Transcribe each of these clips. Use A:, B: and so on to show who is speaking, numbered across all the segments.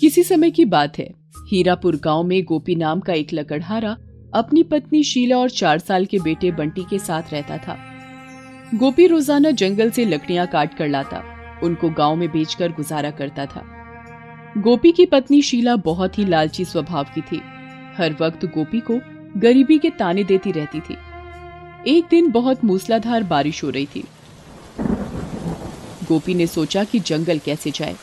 A: किसी समय की बात है। हीरापुर गाँव में गोपी नाम का एक लकड़हारा अपनी पत्नी शीला और चार साल के बेटे बंटी के साथ रहता था। गोपी रोज़ाना जंगल से लकड़ियाँ काट कर लाता, उनको गाँव में बेचकर गुजारा करता था। गोपी की पत्नी शीला बहुत ही लालची स्वभाव की थी। हर वक्त गोपी को गरीबी के ताने देती रहती थी। एक दिन बहुत मूसलाधार बारिश हो रही थी। गोपी ने सोचा कि जंगल कैसे जाए।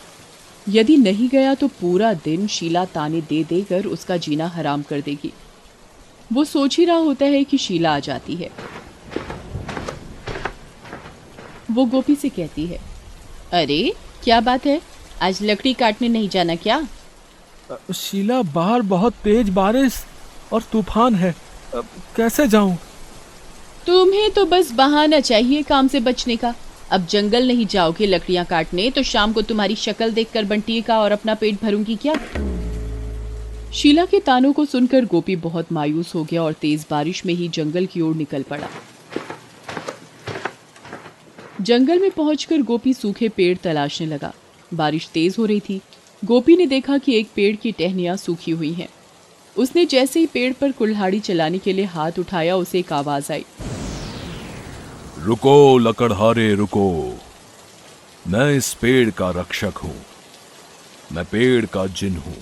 A: यदि नहीं गया तो पूरा दिन शीला ताने दे देकर उसका जीना हराम कर देगी। वो सोच ही रहा होता है कि शीला आ जाती है। वो गोपी से कहती है अरे क्या बात है? आज लकड़ी काटने नहीं जाना क्या?
B: शीला बाहर बहुत तेज बारिश और तूफ़ान है। कैसे जाऊँ?
A: तुम्हें तो बस बहाना चाहिए काम से बचने का। अब जंगल नहीं जाओगे लकड़ियाँ काटने तो शाम को तुम्हारी शक्ल देखकर बंटी का और अपना पेट भरूँगी क्या? शीला के तानों को सुनकर गोपी बहुत मायूस हो गया और तेज बारिश में ही जंगल की ओर निकल पड़ा। जंगल में पहुंचकर गोपी सूखे पेड़ तलाशने लगा। बारिश तेज हो रही थी। गोपी ने देखा कि एक पेड़ की टहनियाँ सूखी हुई हैं। उसने जैसे ही पेड़ पर कुल्हाड़ी चलाने के लिए हाथ उठाया, उसे एक आवाज़ आई।
C: रुको, लकड़हारे, रुको। मैं इस पेड़ का रक्षक हूँ। मैं पेड़ का जिन हूँ।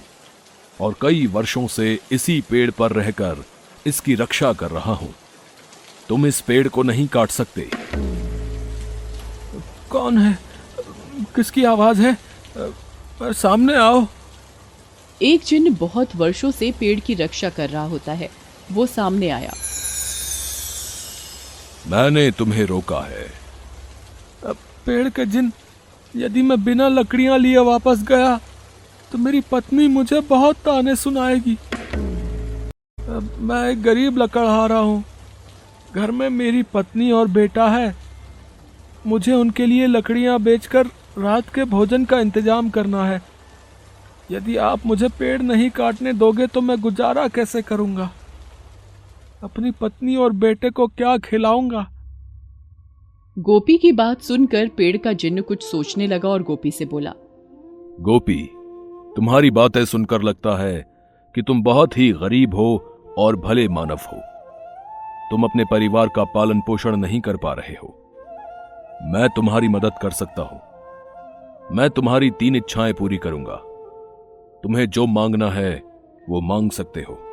C: और कई वर्षों से इसी पेड़ पर रहकर इसकी रक्षा कर रहा हूँ। तुम इस पेड़ को नहीं काट सकते।
B: कौन है? किसकी आवाज़ है? पर सामने आओ।
A: एक जिन बहुत वर्षों से पेड़ की रक्षा कर रहा होता है। वो सामने आया।
C: मैंने तुम्हें रोका है।
B: अब पेड़ के जिन, यदि मैं बिना लकड़ियाँ लिए वापस गया तो मेरी पत्नी मुझे बहुत ताने सुनाएगी। अब मैं एक गरीब लकड़हारा हूँ। घर में मेरी पत्नी और बेटा है। मुझे उनके लिए लकड़ियाँ बेचकर रात के भोजन का इंतज़ाम करना है। यदि आप मुझे पेड़ नहीं काटने दोगे तो मैं गुजारा कैसे करूँगा? अपनी पत्नी और बेटे को क्या खिलाऊँगा?
A: गोपी की बात सुनकर पेड़ का जिन्न कुछ सोचने लगा और गोपी से बोला
C: गोपी तुम्हारी बातें सुनकर लगता है कि तुम बहुत ही गरीब हो और भले मानव हो। तुम अपने परिवार का पालन पोषण नहीं कर पा रहे हो। मैं तुम्हारी मदद कर सकता हूँ। मैं तुम्हारी तीन इच्छाएँ पूरी करूँगा। तुम्हें जो मांगना है वो मांग सकते हो।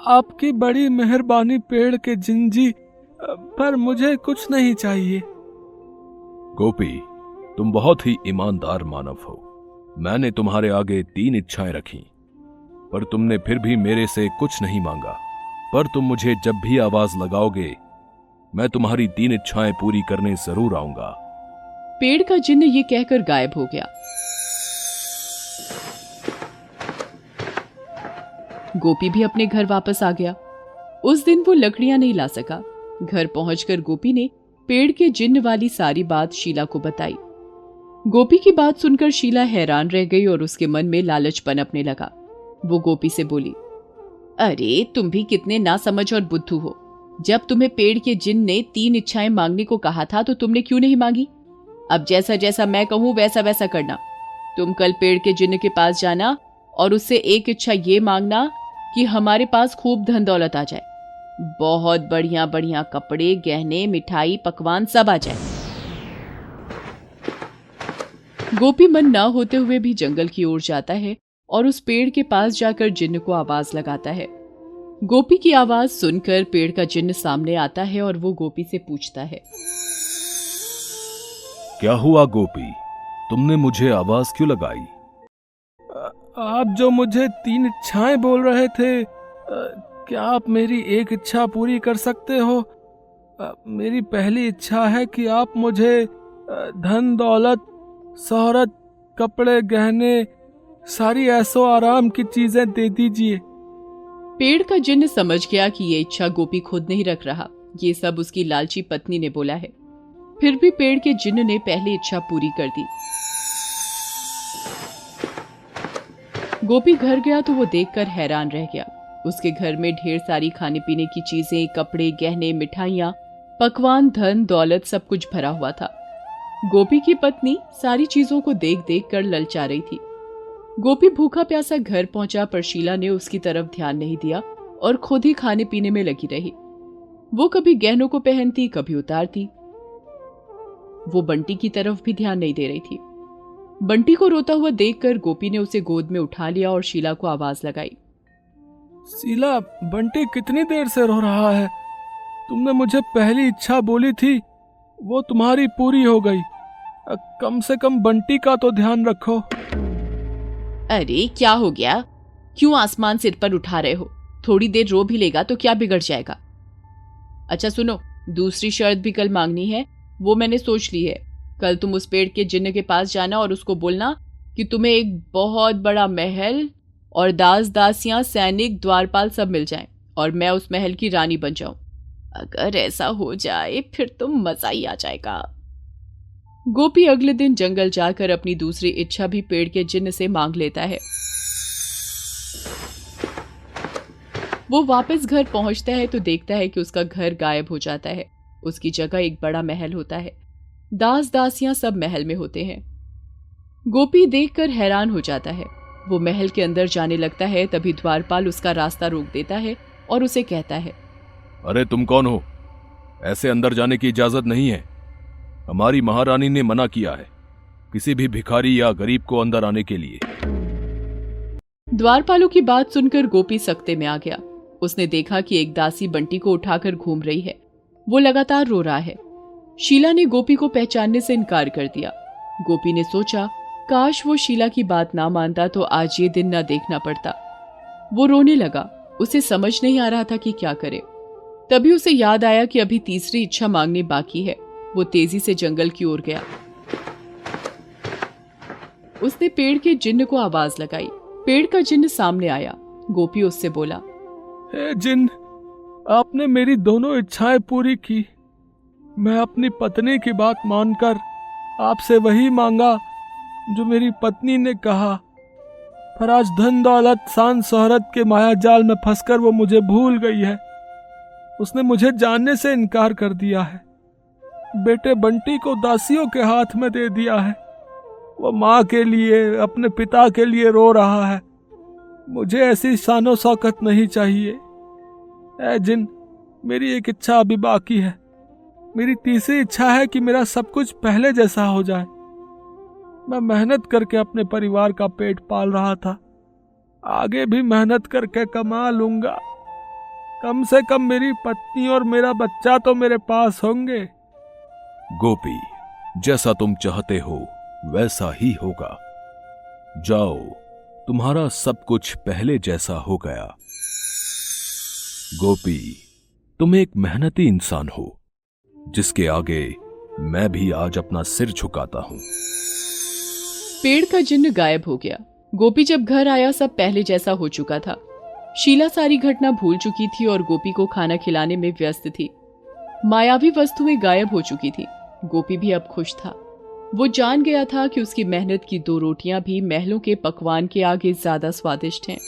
B: आपकी बड़ी मेहरबानी पेड़ के जिंजी पर मुझे कुछ नहीं चाहिए।
C: गोपी तुम बहुत ही ईमानदार मानव हो। मैंने तुम्हारे आगे तीन इच्छाएँ रखी पर तुमने फिर भी मेरे से कुछ नहीं मांगा। पर तुम मुझे जब भी आवाज़ लगाओगे मैं तुम्हारी तीन इच्छाएँ पूरी करने ज़रूर आऊँगा।
A: पेड़ का जिन्न ये कहकर गायब हो गया। गोपी भी अपने घर वापस आ गया। उस दिन वो लकड़ियाँ नहीं ला सका। घर पहुंचकर गोपी ने पेड़ के जिन्न वाली सारी बात शीला को बताई। गोपी की बात सुनकर शीला हैरान रह गई और उसके मन में लालच पनपने लगा। वो गोपी से बोली, अरे, तुम भी कितने ना समझ और बुद्धू हो। जब तुम्हें पेड़ के जिन ने तीन इच्छाएँ मांगने को कहा था तो तुमने क्यों नहीं मांगी? अब जैसा जैसा मैं कहूँ वैसा वैसा करना। तुम कल पेड़ के जिन्न के पास जाना और उससे एक इच्छा ये मांगना कि हमारे पास खूब धन दौलत आ जाए। बहुत बढ़िया बढ़िया कपड़े, गहने, मिठाई, पकवान सब आ जाए। गोपी मन ना होते हुए भी जंगल की ओर जाता है और उस पेड़ के पास जाकर जिन्न को आवाज़ लगाता है। गोपी की आवाज़ सुनकर पेड़ का जिन्न सामने आता है और वो गोपी से पूछता है।
C: क्या हुआ गोपी? तुमने मुझे आवाज़ क्यों लगाई?
B: आप जो मुझे तीन इच्छाएँ बोल रहे थे क्या आप मेरी एक इच्छा पूरी कर सकते हो? मेरी पहली इच्छा है कि आप मुझे धन, दौलत, शहरत, कपड़े, गहने, सारी ऐसो आराम की चीज़ें दे दीजिए।
A: पेड़ का जिन्न समझ गया कि ये इच्छा गोपी खुद नहीं रख रहा, ये सब उसकी लालची पत्नी ने बोला है। फिर भी पेड़ के जिन्न ने पहली इच्छा पूरी कर दी। गोपी घर गया तो वो देखकर हैरान रह गया। उसके घर में ढेर सारी खाने पीने की चीज़ें, कपड़े, गहने, मिठाइयाँ, पकवान, धन, दौलत सब कुछ भरा हुआ था। गोपी की पत्नी सारी चीज़ों को देख देख कर ललचा रही थी। गोपी भूखा प्यासा घर पहुँचा, पर शीला ने उसकी तरफ़ ध्यान नहीं दिया और खुद ही खाने पीने में लगी रही। वो कभी गहनों को पहनती, कभी उतारती। वो बंटी की तरफ़ भी ध्यान नहीं दे रही थी। बंटी को रोता हुआ देखकर गोपी ने उसे गोद में उठा लिया और शीला को आवाज़ लगाई।
B: शीला बंटी कितनी देर से रो रहा है? तुमने मुझे पहली इच्छा बोली थी वो तुम्हारी पूरी हो गई। कम से कम बंटी का तो ध्यान रखो।
A: अरे क्या हो गया? क्यों आसमान सिर पर उठा रहे हो? थोड़ी देर रो भी लेगा तो क्या बिगड़ जाएगा? अच्छा सुनो दूसरी शर्त भी कल मांगनी है वो मैंने सोच ली है। कल तुम उस पेड़ के जिन्न के पास जाना और उसको बोलना कि तुम्हें एक बहुत बड़ा महल और दास दासियाँ सैनिक, द्वारपाल सब मिल जाएँ और मैं उस महल की रानी बन जाऊँ। अगर ऐसा हो जाए, फिर तो मज़ा ही आ जाएगा। गोपी अगले दिन जंगल जाकर अपनी दूसरी इच्छा भी पेड़ के जिन्न से मांग लेता है। वो वापस घर पहुँचता है तो देखता है कि उसका घर गायब हो जाता है। उसकी जगह एक बड़ा महल होता है। दास दासियाँ सब महल में होते हैं। गोपी देखकर हैरान हो जाता है। वो महल के अंदर जाने लगता है तभी द्वारपाल उसका रास्ता रोक देता है और उसे कहता है।
C: अरे तुम कौन हो? ऐसे अंदर जाने की इजाज़त नहीं है। हमारी महारानी ने मना किया है किसी भी भिखारी या गरीब को अंदर आने के लिए।
A: द्वारपालों की बात सुनकर गोपी सख्ते में आ गया। उसने देखा कि एक दासी बंटी को उठाकर घूम रही है। वो लगातार रो रहा है। शीला ने गोपी को पहचानने से इनकार कर दिया। गोपी ने सोचा, काश वो शीला की बात ना मानता तो आज ये दिन ना देखना पड़ता। वो रोने लगा, उसे समझ नहीं आ रहा था कि क्या करे। तभी उसे याद आया कि अभी तीसरी इच्छा मांगनी बाकी है। वो तेज़ी से जंगल की ओर गया। उसने पेड़ के जिन्न को आवाज़ लगाई। पेड़ का जिन्न सामने आया। गोपी उससे बोला,
B: हे जिन आपने मेरी दोनों इच्छाएँ पूरी की। मैं अपनी पत्नी की बात मानकर आपसे वही मांगा जो मेरी पत्नी ने कहा। पर आज धन दौलत शान शोहरत के माया जाल में फंसकर वो मुझे भूल गई है। उसने मुझे जानने से इनकार कर दिया है। बेटे बंटी को दासियों के हाथ में दे दिया है। वो माँ के लिए, अपने पिता के लिए रो रहा है। मुझे ऐसी शानो शौकत नहीं चाहिए। ऐ जिन, मेरी एक इच्छा अभी बाकी है। मेरी तीसरी इच्छा है कि मेरा सब कुछ पहले जैसा हो जाए। मैं मेहनत करके अपने परिवार का पेट पाल रहा था। आगे भी मेहनत करके कमा लूँगा। कम से कम मेरी पत्नी और मेरा बच्चा तो मेरे पास होंगे।
C: गोपी, जैसा तुम चाहते हो, वैसा ही होगा। जाओ, तुम्हारा सब कुछ पहले जैसा हो गया। गोपी, तुम एक मेहनती इंसान हो। जिसके आगे मैं भी आज अपना सिर झुकाता हूँ।
A: पेड़ का जिन्न गायब हो गया। गोपी जब घर आया, सब पहले जैसा हो चुका था। शीला सारी घटना भूल चुकी थी और गोपी को खाना खिलाने में व्यस्त थी। मायावी वस्तुएँ गायब हो चुकी थी। गोपी भी अब खुश था। वो जान गया था कि उसकी मेहनत की दो रोटियाँ भी महलों के पकवान के आगे ज़्यादा स्वादिष्ट हैं।